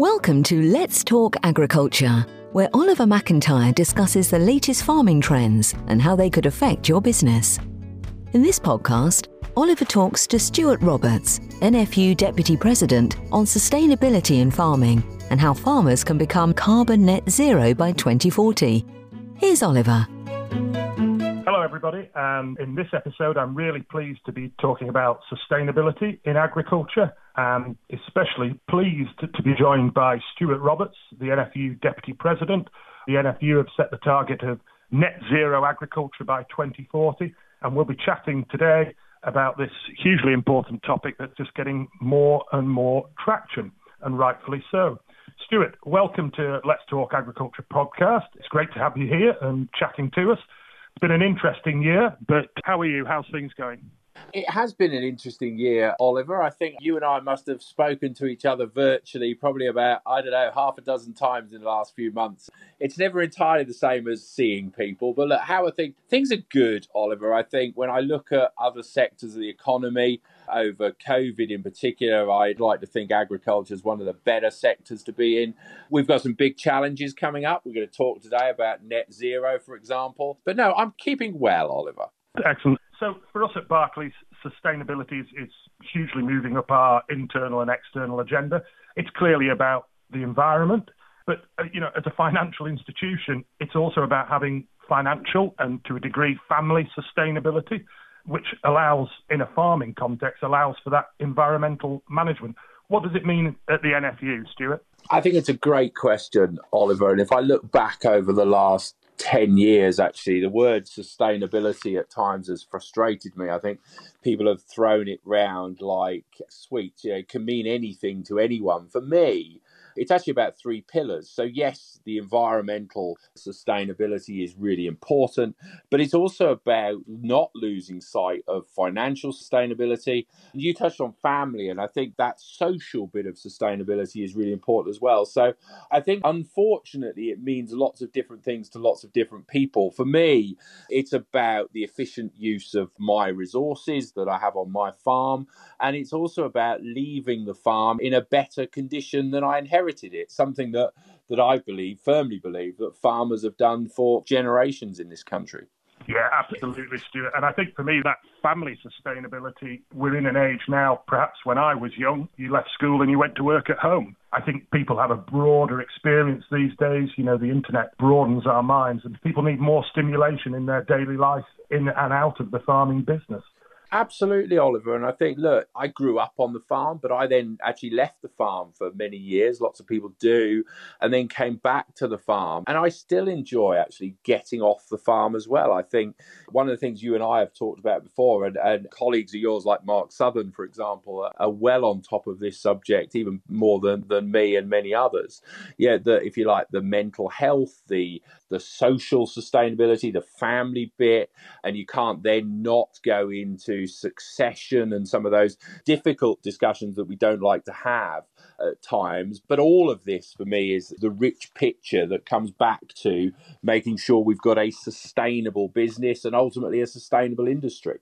Welcome to Let's Talk Agriculture, where Oliver McIntyre discusses the latest farming trends and how they could affect your business. In this podcast, Oliver talks to Stuart Roberts, NFU Deputy President, on sustainability in farming and how farmers can become carbon net zero by 2040. Here's Oliver. Hello, everybody. And in this episode, I'm really pleased to be talking about sustainability in agriculture and especially pleased to be joined by Stuart Roberts, the NFU Deputy President. The NFU have set the target of net zero agriculture by 2040, and we'll be chatting today about this hugely important topic that's just getting more and more traction, and rightfully so. Stuart, welcome to Let's Talk Agriculture podcast. It's great to have you here and chatting to us. It's been an interesting year, but how are you? How's things going? It has been an interesting year, Oliver. I think you and I must have spoken to each other virtually probably about, I don't know, half a dozen times in the last few months. It's never entirely the same as seeing people, but look, how are things? Things are good, Oliver. I think when I look at other sectors of the economy, over COVID in particular, I'd like to think agriculture is one of the better sectors to be in. We've got some big challenges coming up. We're going to talk today about net zero, for example. But no, I'm keeping well, Oliver. Excellent. So for us at Barclays, sustainability is, is hugely moving up our internal and external agenda. It's clearly about the environment, but uh, you know, as a financial institution, it's also about having financial and to a degree family sustainability, which allows, in a farming context, allows for that environmental management. What does it mean at the NFU, Stuart? I think it's a great question, Oliver. And if I look back over the last 10 years actually the word sustainability at times has frustrated me i think people have thrown it round like sweets you know, it can mean anything to anyone for me it's actually about three pillars. So, yes, the environmental sustainability is really important, but it's also about not losing sight of financial sustainability. You touched on family, and I think that social bit of sustainability is really important as well. So, I think unfortunately, it means lots of different things to lots of different people. For me, it's about the efficient use of my resources that I have on my farm, and it's also about leaving the farm in a better condition than I inherited inherited it, something that, that I believe, firmly believe, that farmers have done for generations in this country. Yeah, absolutely, Stuart. And I think for me, that family sustainability, we're in an age now, perhaps when I was young, you left school and you went to work at home. I think people have a broader experience these days. You know, the internet broadens our minds and people need more stimulation in their daily life in and out of the farming business. Absolutely, Oliver. And I think, look, I grew up on the farm, but I then actually left the farm for many years. Lots of people do, and then came back to the farm. And I still enjoy actually getting off the farm as well. I think one of the things you and I have talked about before, and, and colleagues of yours like Mark Southern, for example, are, well on top of this subject, even more than, than me and many others. Yeah, the, if you like, the mental health, the the social sustainability, the family bit, and you can't then not go into succession and some of those difficult discussions that we don't like to have at times. But all of this for me is the rich picture that comes back to making sure we've got a sustainable business and ultimately a sustainable industry.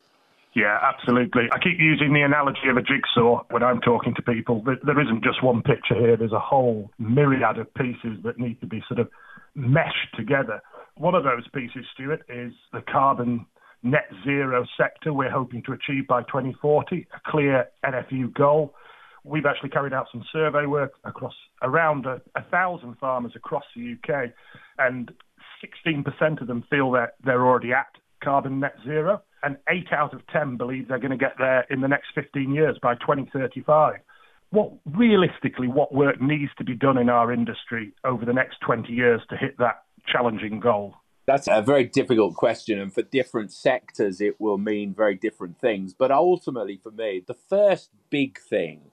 Yeah, absolutely. I keep using the analogy of a jigsaw when I'm talking to people. There isn't just one picture here, there's a whole myriad of pieces that need to be sort of meshed together. One of those pieces, Stuart, is the carbon net zero sector we're hoping to achieve by 2040, a clear NFU goal. We've actually carried out some survey work across around a, a thousand farmers across the UK, and 16% of them feel that they're already at carbon net zero, and eight out of 10 believe they're going to get there in the next 15 years by 2035 what realistically what work needs to be done in our industry over the next 20 years to hit that challenging goal? That's a very difficult question, and for different sectors, it will mean very different things. But ultimately, for me, the first big thing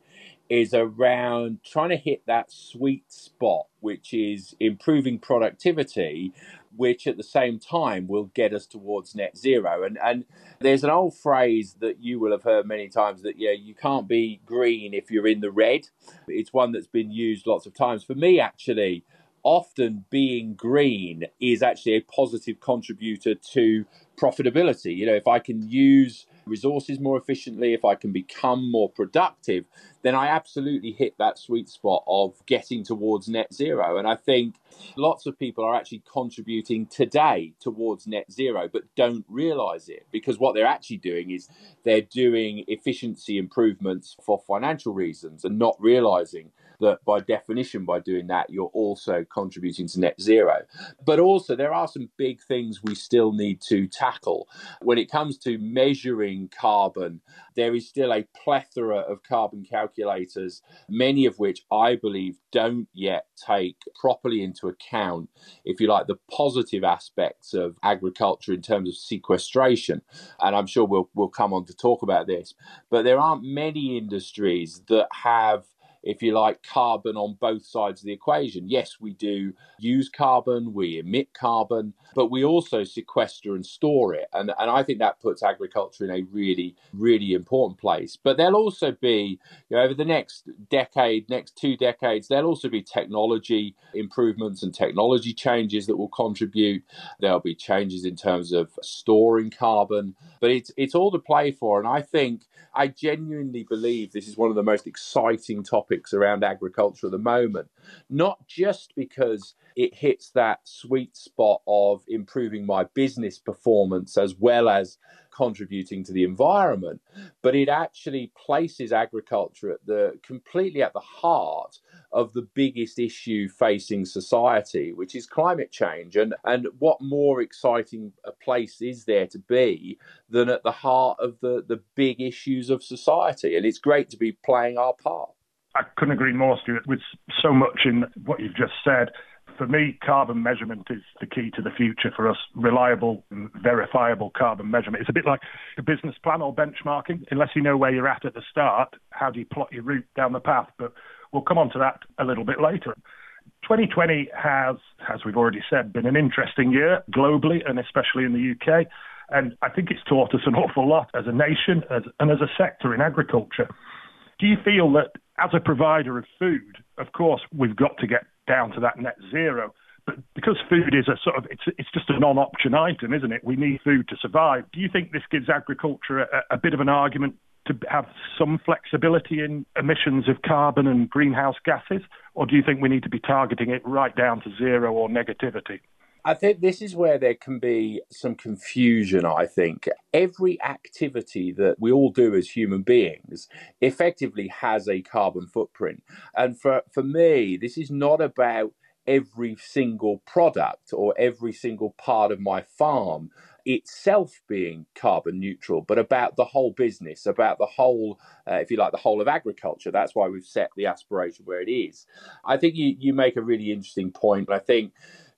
is around trying to hit that sweet spot, which is improving productivity which at the same time will get us towards net zero. And and there's an old phrase that you will have heard many times that yeah, you can't be green if you're in the red. It's one that's been used lots of times. For me, actually, often being green is actually a positive contributor to profitability. You know, if I can use resources more efficiently, if I can become more productive, then I absolutely hit that sweet spot of getting towards net zero. And I think lots of people are actually contributing today towards net zero, but don't realize it because what they're actually doing is they're doing efficiency improvements for financial reasons and not realizing that by definition, by doing that, you're also contributing to net zero. But also, there are some big things we still need to tackle. When it comes to measuring carbon, there is still a plethora of carbon calculators, many of which I believe don't yet take properly into account, if you like, the positive aspects of agriculture in terms of sequestration. And I'm sure we'll, we'll come on to talk about this. But there aren't many industries that have if you like, carbon on both sides of the equation. Yes, we do use carbon, we emit carbon, but we also sequester and store it. And, and I think that puts agriculture in a really, really important place. But there'll also be, you know, over the next decade, next two decades, there'll also be technology improvements and technology changes that will contribute. There'll be changes in terms of storing carbon, but it's, it's all to play for. And I think, I genuinely believe this is one of the most exciting topics topics around agriculture at the moment, not just because it hits that sweet spot of improving my business performance as well as contributing to the environment, but it actually places agriculture at the completely at the heart of the biggest issue facing society, which is climate change. And and what more exciting a place is there to be than at the heart of the, the big issues of society? And it's great to be playing our part. I couldn't agree more, Stuart, with so much in what you've just said. For me, carbon measurement is the key to the future for us. Reliable, verifiable carbon measurement. It's a bit like a business plan or benchmarking. Unless you know where you're at at the start, how do you plot your route down the path? But we'll come on to that a little bit later. 2020 has, as we've already said, been an interesting year globally and especially in the UK. And I think it's taught us an awful lot as a nation as, and as a sector in agriculture. Do you feel that as a provider of food, of course, we've got to get down to that net zero. But because food is a sort of it's it's just a non-option item, isn't it? We need food to survive. Do you think this gives agriculture a, a bit of an argument to have some flexibility in emissions of carbon and greenhouse gases, or do you think we need to be targeting it right down to zero or negativity? I think this is where there can be some confusion. I think every activity that we all do as human beings effectively has a carbon footprint. And for, for me, this is not about every single product or every single part of my farm itself being carbon neutral, but about the whole business, about the whole, uh, if you like, the whole of agriculture. That's why we've set the aspiration where it is. I think you, you make a really interesting point. I think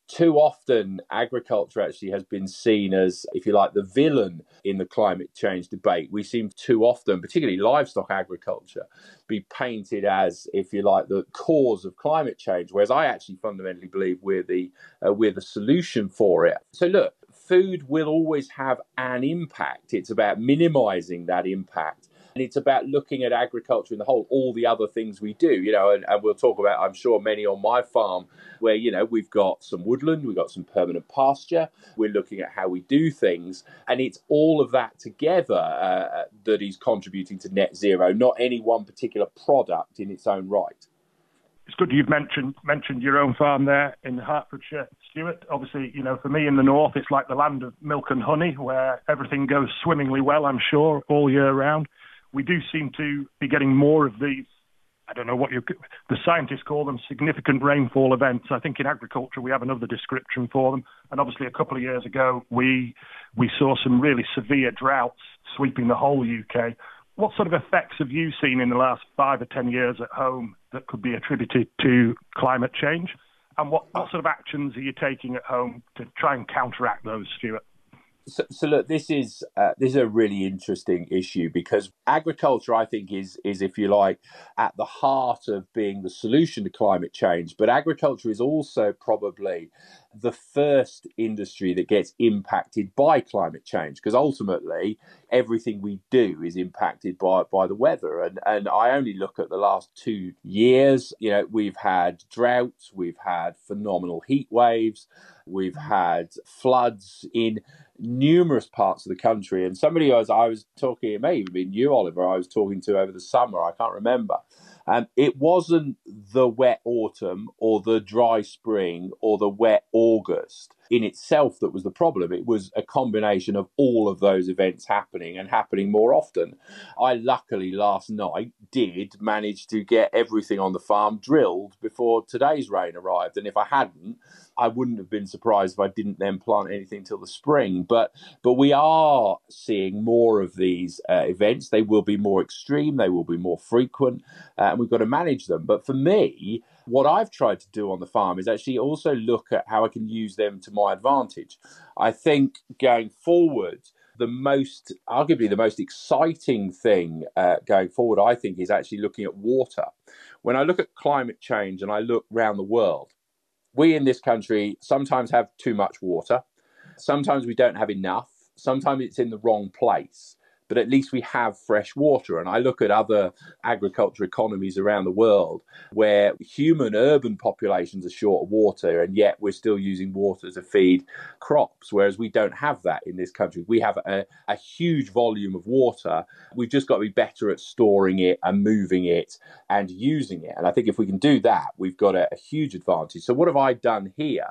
too often agriculture actually has been seen as, if you like, the villain in the climate change debate. We seem too often, particularly livestock agriculture, be painted as, if you like, the cause of climate change. Whereas I actually fundamentally believe we're the uh, we're the solution for it. So look, food will always have an impact. It's about minimizing that impact and it's about looking at agriculture in the whole, all the other things we do, you know, and, and we'll talk about, I'm sure, many on my farm where, you know, we've got some woodland, we've got some permanent pasture, we're looking at how we do things. And it's all of that together uh, that is contributing to net zero, not any one particular product in its own right it's good you've mentioned mentioned your own farm there in Hertfordshire, Stuart. Obviously, you know, for me in the north, it's like the land of milk and honey, where everything goes swimmingly well. I'm sure all year round we do seem to be getting more of these. I don't know what you the scientists call them significant rainfall events. I think in agriculture we have another description for them. And obviously a couple of years ago we we saw some really severe droughts sweeping the whole UK. What sort of effects have you seen in the last five or ten years at home that could be attributed to climate change? And what, what sort of actions are you taking at home to try and counteract those, Stuart? So, so look, this is uh, this is a really interesting issue because agriculture, I think, is is if you like at the heart of being the solution to climate change. But agriculture is also probably the first industry that gets impacted by climate change because ultimately everything we do is impacted by by the weather. And and I only look at the last 2 years. You know we've had droughts we've had phenomenal heat waves we've had floods in numerous parts of the country. And somebody was I was talking, it may even been you, Oliver, I was talking to over the summer, I can't remember. And it wasn't the wet autumn or the dry spring or the wet August in itself that was the problem. It was a combination of all of those events happening and happening more often. I luckily last night did manage to get everything on the farm drilled before today's rain arrived. And if I hadn't, I wouldn't have been surprised if I didn't then plant anything till the spring. But but we are seeing more of these uh, events. They will be more extreme. They will be more frequent, uh, and we've got to manage them. But for me, what I've tried to do on the farm is actually also look at how I can use them to my advantage. I think going forward the most, arguably the most exciting thing uh, going forward, I think, is actually looking at water. When I look at climate change and I look around the world, we in this country sometimes have too much water. Sometimes we don't have enough. Sometimes it's in the wrong place but at least we have fresh water. And I look at other agriculture economies around the world where human urban populations are short of water, and yet we're still using water to feed crops, whereas we don't have that in this country. We have a, a huge volume of water. We've just got to be better at storing it and moving it and using it. And I think if we can do that, we've got a, a huge advantage. So, what have I done here?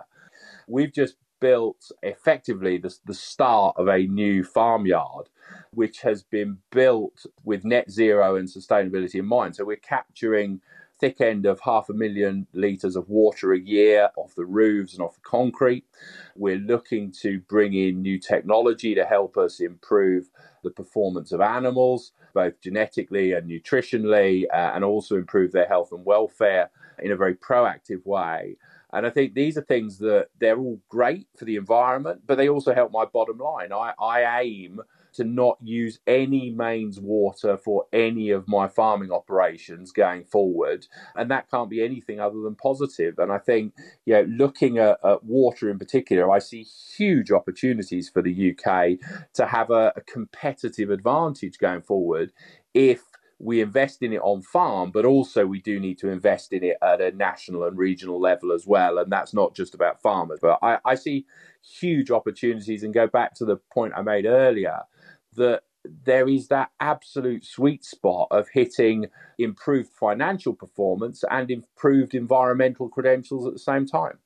We've just built effectively the, the start of a new farmyard, which has been built with net zero and sustainability in mind. So we're capturing thick end of half a million litres of water a year off the roofs and off the concrete. We're looking to bring in new technology to help us improve the performance of animals, both genetically and nutritionally, uh, and also improve their health and welfare in a very proactive way. And I think these are things that they're all great for the environment, but they also help my bottom line. I, I aim to not use any mains water for any of my farming operations going forward. And that can't be anything other than positive. And I think, you know, looking at, at water in particular, I see huge opportunities for the UK to have a, a competitive advantage going forward if we invest in it on farm, but also we do need to invest in it at a national and regional level as well. And that's not just about farmers. But I, I see huge opportunities and go back to the point I made earlier that there is that absolute sweet spot of hitting improved financial performance and improved environmental credentials at the same time.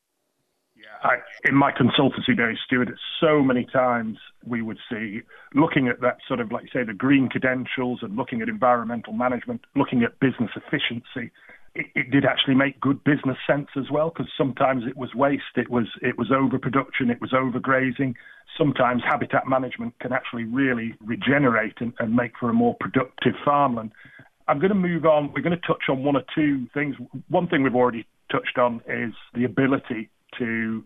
I, in my consultancy days, Stuart, so many times we would see looking at that sort of, like you say, the green credentials and looking at environmental management, looking at business efficiency. It, it did actually make good business sense as well, because sometimes it was waste, it was it was overproduction, it was overgrazing. Sometimes habitat management can actually really regenerate and, and make for a more productive farmland. I'm going to move on. We're going to touch on one or two things. One thing we've already touched on is the ability to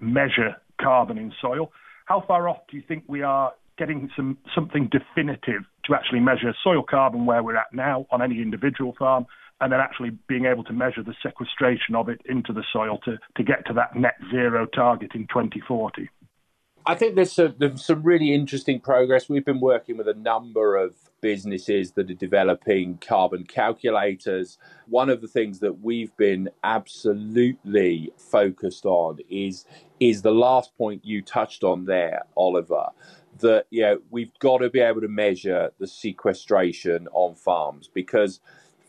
measure carbon in soil. How far off do you think we are getting some something definitive to actually measure soil carbon where we're at now on any individual farm, and then actually being able to measure the sequestration of it into the soil to, to get to that net zero target in 2040? I think there's, a, there's some really interesting progress. We've been working with a number of businesses that are developing carbon calculators. One of the things that we've been absolutely focused on is is the last point you touched on there, Oliver. That you know, we've got to be able to measure the sequestration on farms because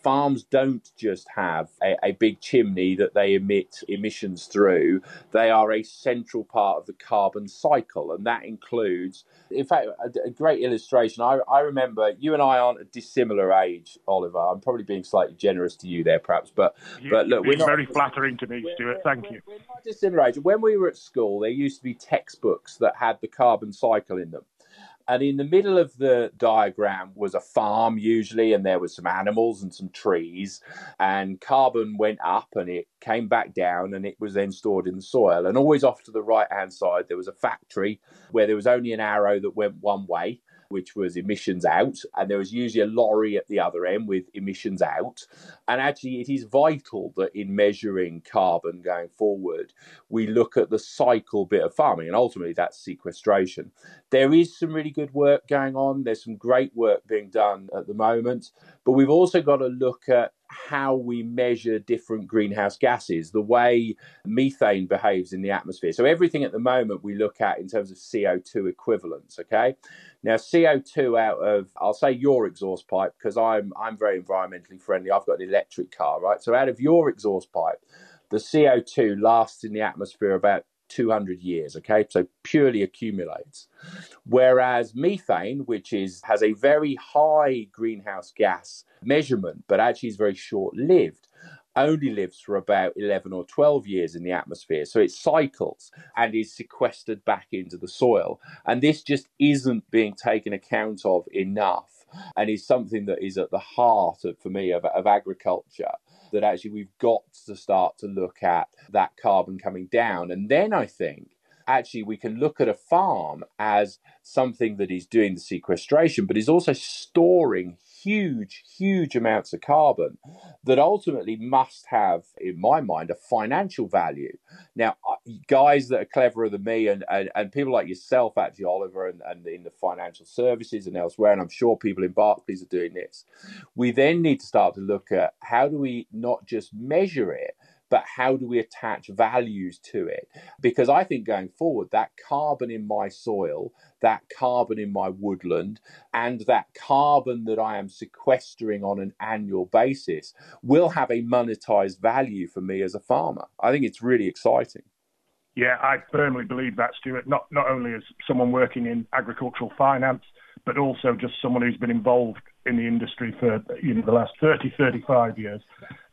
farms don't just have a, a, big chimney that they emit emissions through. They are a central part of the carbon cycle, and that includes, in fact, a, a great illustration. I, I, remember you and I aren't a dissimilar age, Oliver. I'm probably being slightly generous to you there, perhaps, but you, but look, we're not, very flattering to me, Stuart. Thank we're, you. We're not dissimilar age. When we were at school, there used to be textbooks that had the carbon cycle in them. And in the middle of the diagram was a farm, usually, and there was some animals and some trees. And carbon went up and it came back down and it was then stored in the soil. And always off to the right hand side, there was a factory where there was only an arrow that went one way which was emissions out, and there was usually a lorry at the other end with emissions out. And actually, it is vital that in measuring carbon going forward, we look at the cycle bit of farming, and ultimately that's sequestration. There is some really good work going on, there's some great work being done at the moment, but we've also got to look at how we measure different greenhouse gases, the way methane behaves in the atmosphere. So, everything at the moment we look at in terms of CO2 equivalents, okay? Now, CO2 out of, I'll say your exhaust pipe because I'm, I'm very environmentally friendly. I've got an electric car, right? So, out of your exhaust pipe, the CO2 lasts in the atmosphere about 200 years okay so purely accumulates whereas methane which is has a very high greenhouse gas measurement but actually is very short lived only lives for about 11 or 12 years in the atmosphere. So it cycles and is sequestered back into the soil. And this just isn't being taken account of enough and is something that is at the heart of, for me, of, of agriculture that actually we've got to start to look at that carbon coming down. And then I think actually we can look at a farm as something that is doing the sequestration, but is also storing huge, huge amounts of carbon that ultimately must have, in my mind, a financial value. Now, guys that are cleverer than me and, and, and people like yourself, actually, Oliver, and, and in the financial services and elsewhere, and I'm sure people in Barclays are doing this, we then need to start to look at how do we not just measure it, but how do we attach values to it? Because I think going forward, that carbon in my soil, that carbon in my woodland, and that carbon that I am sequestering on an annual basis will have a monetized value for me as a farmer. I think it's really exciting. Yeah, I firmly believe that, Stuart. Not not only as someone working in agricultural finance, but also just someone who's been involved in the industry for you know the last 30, 35 years.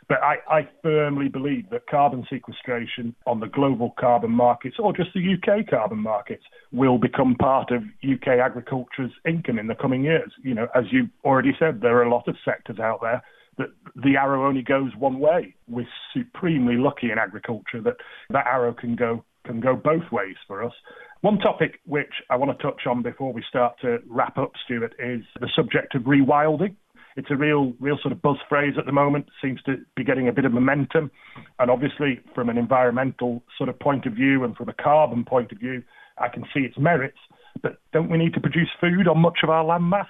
But I, I, firmly believe that carbon sequestration on the global carbon markets or just the UK carbon markets will become part of UK agriculture's income in the coming years. You know, as you already said, there are a lot of sectors out there that the arrow only goes one way. We're supremely lucky in agriculture that that arrow can go can go both ways for us. One topic which I want to touch on before we start to wrap up, Stuart, is the subject of rewilding it's a real, real sort of buzz phrase at the moment. Seems to be getting a bit of momentum, and obviously from an environmental sort of point of view and from a carbon point of view, I can see its merits. But don't we need to produce food on much of our land mass?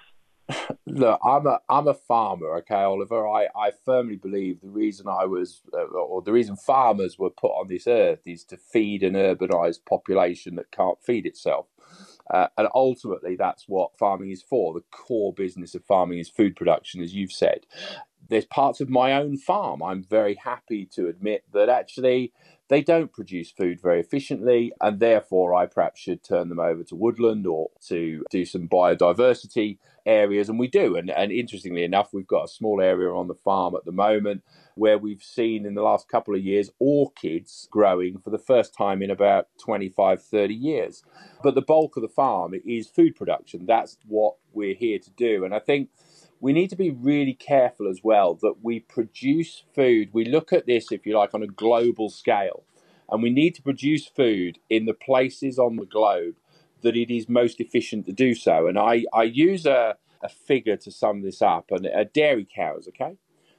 Look, I'm a I'm a farmer, okay, Oliver. I, I firmly believe the reason I was, uh, or the reason farmers were put on this earth is to feed an urbanized population that can't feed itself. Uh, and ultimately, that's what farming is for. The core business of farming is food production, as you've said. There's parts of my own farm I'm very happy to admit that actually they don't produce food very efficiently, and therefore I perhaps should turn them over to woodland or to do some biodiversity areas, and we do. And, and interestingly enough, we've got a small area on the farm at the moment where we've seen in the last couple of years orchids growing for the first time in about 25, 30 years. But the bulk of the farm is food production. That's what we're here to do. And I think we need to be really careful as well that we produce food. We look at this, if you like, on a global scale, and we need to produce food in the places on the globe that it is most efficient to do so. And I, I use a, a figure to sum this up, and uh, dairy cows, okay?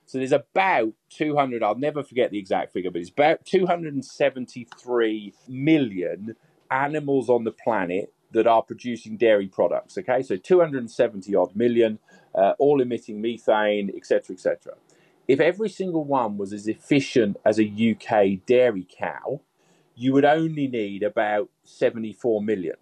So there's about 200, I'll never forget the exact figure, but it's about 273 million animals on the planet that are producing dairy products. Okay, so 270 odd million, uh, all emitting methane, etc., etc. If every single one was as efficient as a UK dairy cow, you would only need about 74 million.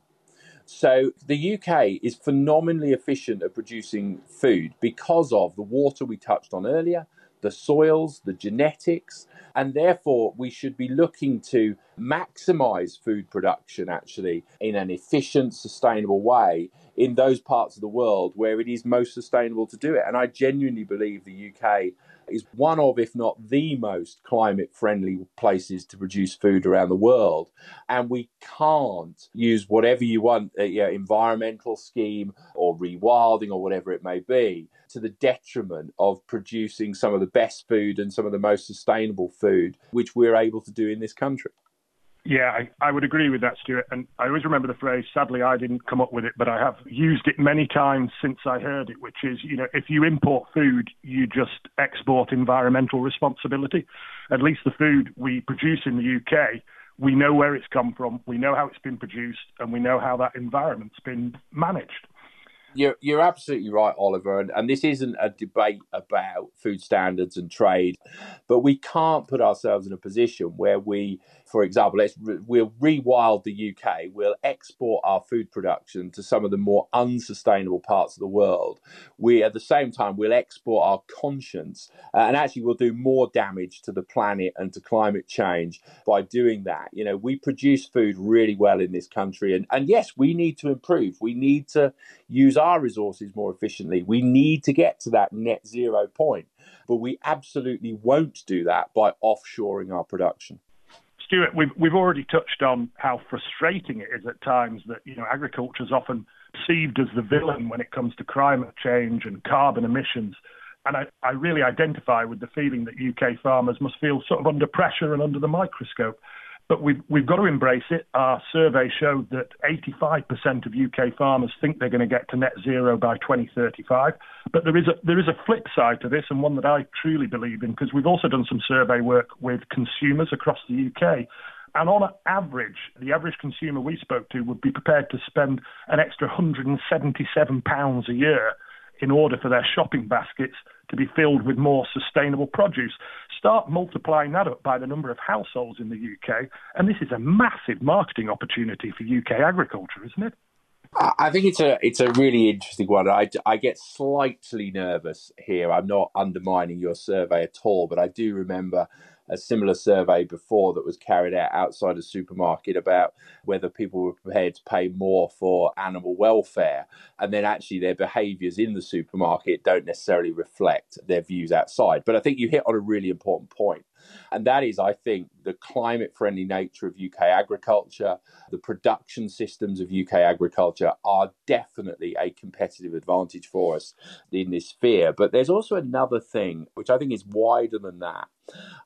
So the UK is phenomenally efficient at producing food because of the water we touched on earlier, the soils, the genetics, and therefore we should be looking to maximize food production actually in an efficient, sustainable way in those parts of the world where it is most sustainable to do it. And I genuinely believe the UK is one of, if not the most climate friendly places to produce food around the world. And we can't use whatever you want, uh, environmental scheme or rewilding or whatever it may be, to the detriment of producing some of the best food and some of the most sustainable food, which we're able to do in this country. Yeah, I, I would agree with that, Stuart. And I always remember the phrase, sadly, I didn't come up with it, but I have used it many times since I heard it, which is, you know, if you import food, you just export environmental responsibility. At least the food we produce in the UK, we know where it's come from, we know how it's been produced, and we know how that environment's been managed. You're, you're absolutely right, Oliver. And, and this isn't a debate about food standards and trade, but we can't put ourselves in a position where we, for example, let's we'll rewild the UK, we'll export our food production to some of the more unsustainable parts of the world. We, at the same time, we'll export our conscience uh, and actually we'll do more damage to the planet and to climate change by doing that. You know, we produce food really well in this country. And, and yes, we need to improve. We need to use our our resources more efficiently. We need to get to that net zero point, but we absolutely won't do that by offshoring our production. Stuart, we've we've already touched on how frustrating it is at times that you know agriculture is often perceived as the villain when it comes to climate change and carbon emissions. And I, I really identify with the feeling that UK farmers must feel sort of under pressure and under the microscope. But we've, we've got to embrace it. Our survey showed that 85% of UK farmers think they're going to get to net zero by 2035. But there is a, there is a flip side to this, and one that I truly believe in, because we've also done some survey work with consumers across the UK. And on average, the average consumer we spoke to would be prepared to spend an extra £177 a year in order for their shopping baskets to be filled with more sustainable produce. Start multiplying that up by the number of households in the UK, and this is a massive marketing opportunity for UK agriculture, isn't it? I think it's a it's a really interesting one. I, I get slightly nervous here. I'm not undermining your survey at all, but I do remember a similar survey before that was carried out outside a supermarket about whether people were prepared to pay more for animal welfare. And then actually their behaviours in the supermarket don't necessarily reflect their views outside. But I think you hit on a really important point. And that is, I think, the climate friendly nature of UK agriculture, the production systems of UK agriculture are definitely a competitive advantage for us in this sphere. But there's also another thing, which I think is wider than that.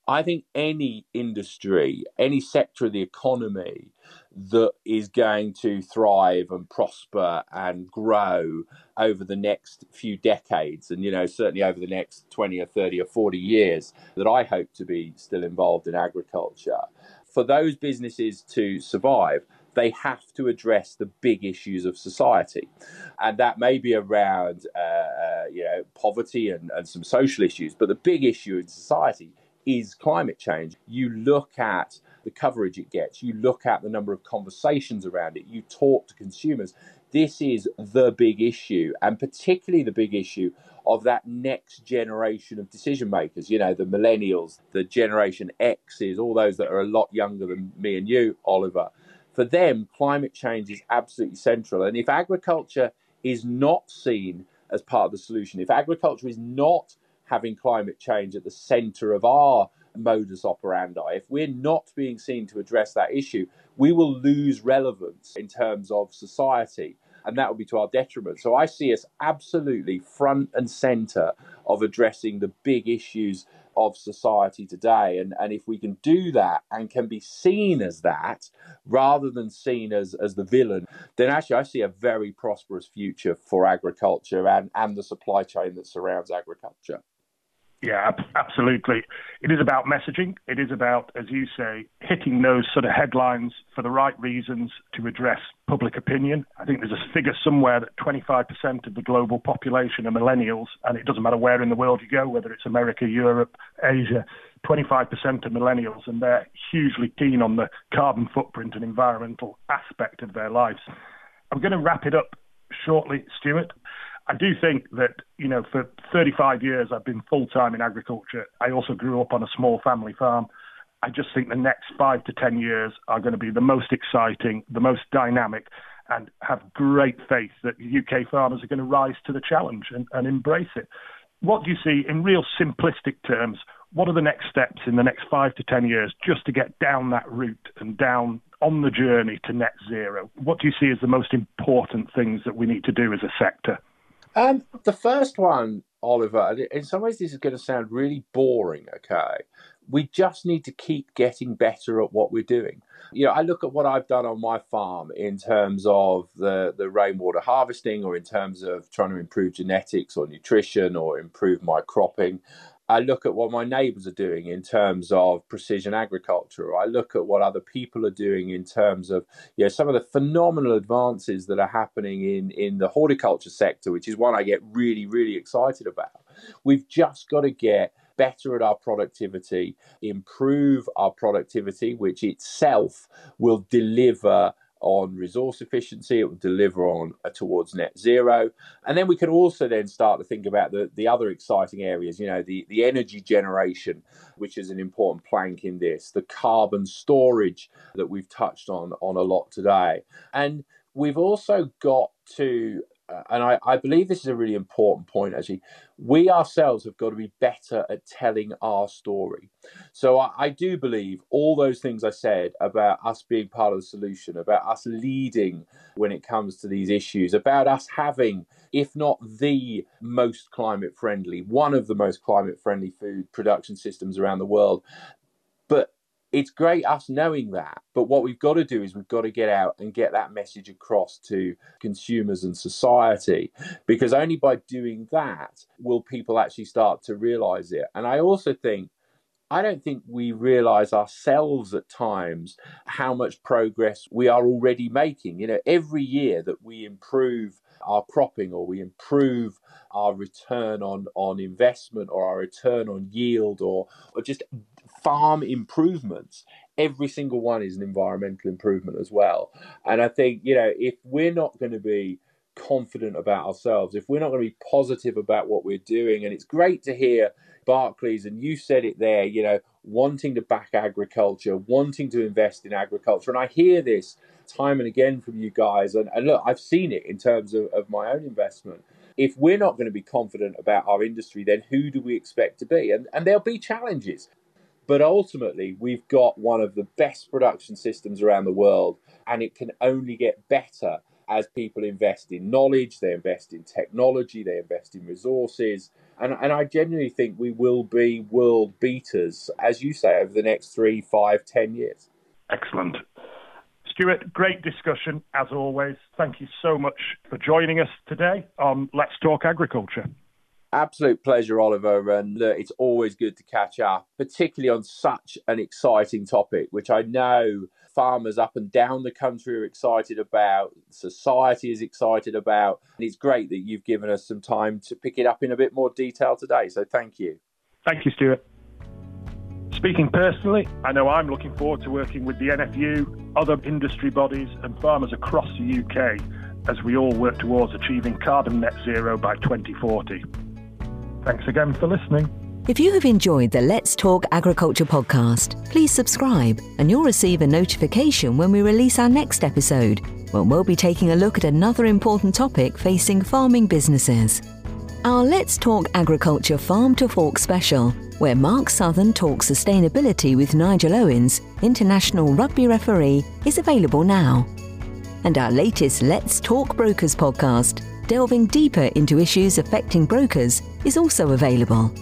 I think any industry, any sector of the economy that is going to thrive and prosper and grow over the next few decades and you know certainly over the next 20 or 30 or 40 years that I hope to be still involved in agriculture for those businesses to survive they have to address the big issues of society. And that may be around uh, uh, you know poverty and, and some social issues but the big issue in society is climate change. You look at the coverage it gets, you look at the number of conversations around it, you talk to consumers. This is the big issue, and particularly the big issue of that next generation of decision makers. You know, the millennials, the generation X's, all those that are a lot younger than me and you, Oliver. For them, climate change is absolutely central. And if agriculture is not seen as part of the solution, if agriculture is not having climate change at the center of our modus operandi, if we're not being seen to address that issue, we will lose relevance in terms of society. And that will be to our detriment. So I see us absolutely front and center of addressing the big issues of society today. And, and if we can do that and can be seen as that rather than seen as, as the villain, then actually I see a very prosperous future for agriculture and, and the supply chain that surrounds agriculture. Yeah, absolutely. It is about messaging. It is about, as you say, hitting those sort of headlines for the right reasons to address public opinion. I think there's a figure somewhere that 25% of the global population are millennials, and it doesn't matter where in the world you go, whether it's America, Europe, Asia, 25% are millennials, and they're hugely keen on the carbon footprint and environmental aspect of their lives. I'm going to wrap it up shortly, Stuart. I do think that, you know, for 35 years I've been full time in agriculture. I also grew up on a small family farm. I just think the next five to 10 years are going to be the most exciting, the most dynamic, and have great faith that UK farmers are going to rise to the challenge and, and embrace it. What do you see in real simplistic terms? What are the next steps in the next five to 10 years just to get down that route and down on the journey to net zero? What do you see as the most important things that we need to do as a sector? Um, the first one, Oliver, in some ways this is going to sound really boring, okay? We just need to keep getting better at what we're doing. You know, I look at what I've done on my farm in terms of the, the rainwater harvesting or in terms of trying to improve genetics or nutrition or improve my cropping. I look at what my neighbours are doing in terms of precision agriculture. I look at what other people are doing in terms of you know, some of the phenomenal advances that are happening in, in the horticulture sector, which is one I get really, really excited about. We've just got to get better at our productivity, improve our productivity, which itself will deliver on resource efficiency it will deliver on uh, towards net zero. And then we can also then start to think about the, the other exciting areas you know the, the energy generation which is an important plank in this the carbon storage that we've touched on on a lot today. And we've also got to Uh, and I, I, believe this is a really important point actually. We ourselves have got to be better at telling our story. So I, I, do believe all those things i said about us being part of the solution about us leading when it comes to these issues about us having if not the most climate friendly one of the most climate friendly food production systems around the world it's great us knowing that, but what we've got to do is we've got to get out and get that message across to consumers and society because only by doing that will people actually start to realize it. And I also think I don't think we realize ourselves at times how much progress we are already making. You know, every year that we improve our cropping or we improve our return on, on investment or our return on yield or, or just farm improvements, every single one is an environmental improvement as well. And I think, you know, if we're not going to be confident about ourselves, if we're not going to be positive about what we're doing, and it's great to hear Barclays, and you said it there, you know, wanting to back agriculture, wanting to invest in agriculture. And I hear this time and again from you guys. And, and look, I've seen it in terms of, of my own investment. If we're not going to be confident about our industry, then who do we expect to be? And, and there'll be challenges. But ultimately, we've got one of the best production systems around the world, and it can only get better as people invest in knowledge, they invest in technology, they invest in resources. And, and I genuinely think we will be world beaters, as you say, over the next three, five, ten years. Excellent. Stuart, great discussion as always. Thank you so much for joining us today on Let's Talk Agriculture. Absolute pleasure, Oliver. And look, it's always good to catch up, particularly on such an exciting topic, which I know farmers up and down the country are excited about, society is excited about. And it's great that you've given us some time to pick it up in a bit more detail today. So thank you. Thank you, Stuart. Speaking personally, I know I'm looking forward to working with the NFU, other industry bodies, and farmers across the UK as we all work towards achieving carbon net zero by 2040. Thanks again for listening. If you have enjoyed the Let's Talk Agriculture podcast, please subscribe and you'll receive a notification when we release our next episode, when we'll be taking a look at another important topic facing farming businesses. Our Let's Talk Agriculture Farm to Fork special, where Mark Southern talks sustainability with Nigel Owens, international rugby referee, is available now. And our latest Let's Talk Brokers podcast, delving deeper into issues affecting brokers, is also available.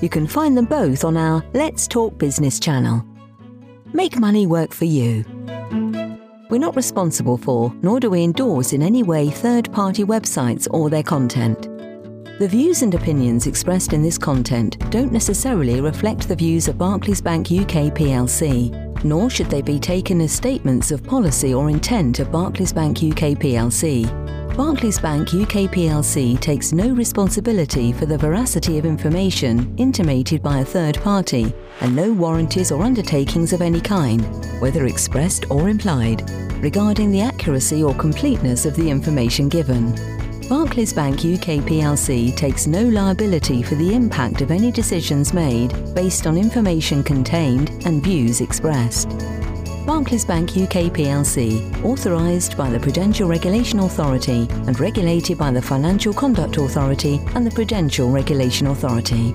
You can find them both on our Let's Talk Business channel. Make money work for you. We're not responsible for, nor do we endorse in any way third party websites or their content. The views and opinions expressed in this content don't necessarily reflect the views of Barclays Bank UK plc, nor should they be taken as statements of policy or intent of Barclays Bank UK plc. Barclays Bank UK plc takes no responsibility for the veracity of information intimated by a third party and no warranties or undertakings of any kind, whether expressed or implied, regarding the accuracy or completeness of the information given. Barclays Bank UK plc takes no liability for the impact of any decisions made based on information contained and views expressed. Barclays Bank UK plc, authorised by the Prudential Regulation Authority and regulated by the Financial Conduct Authority and the Prudential Regulation Authority.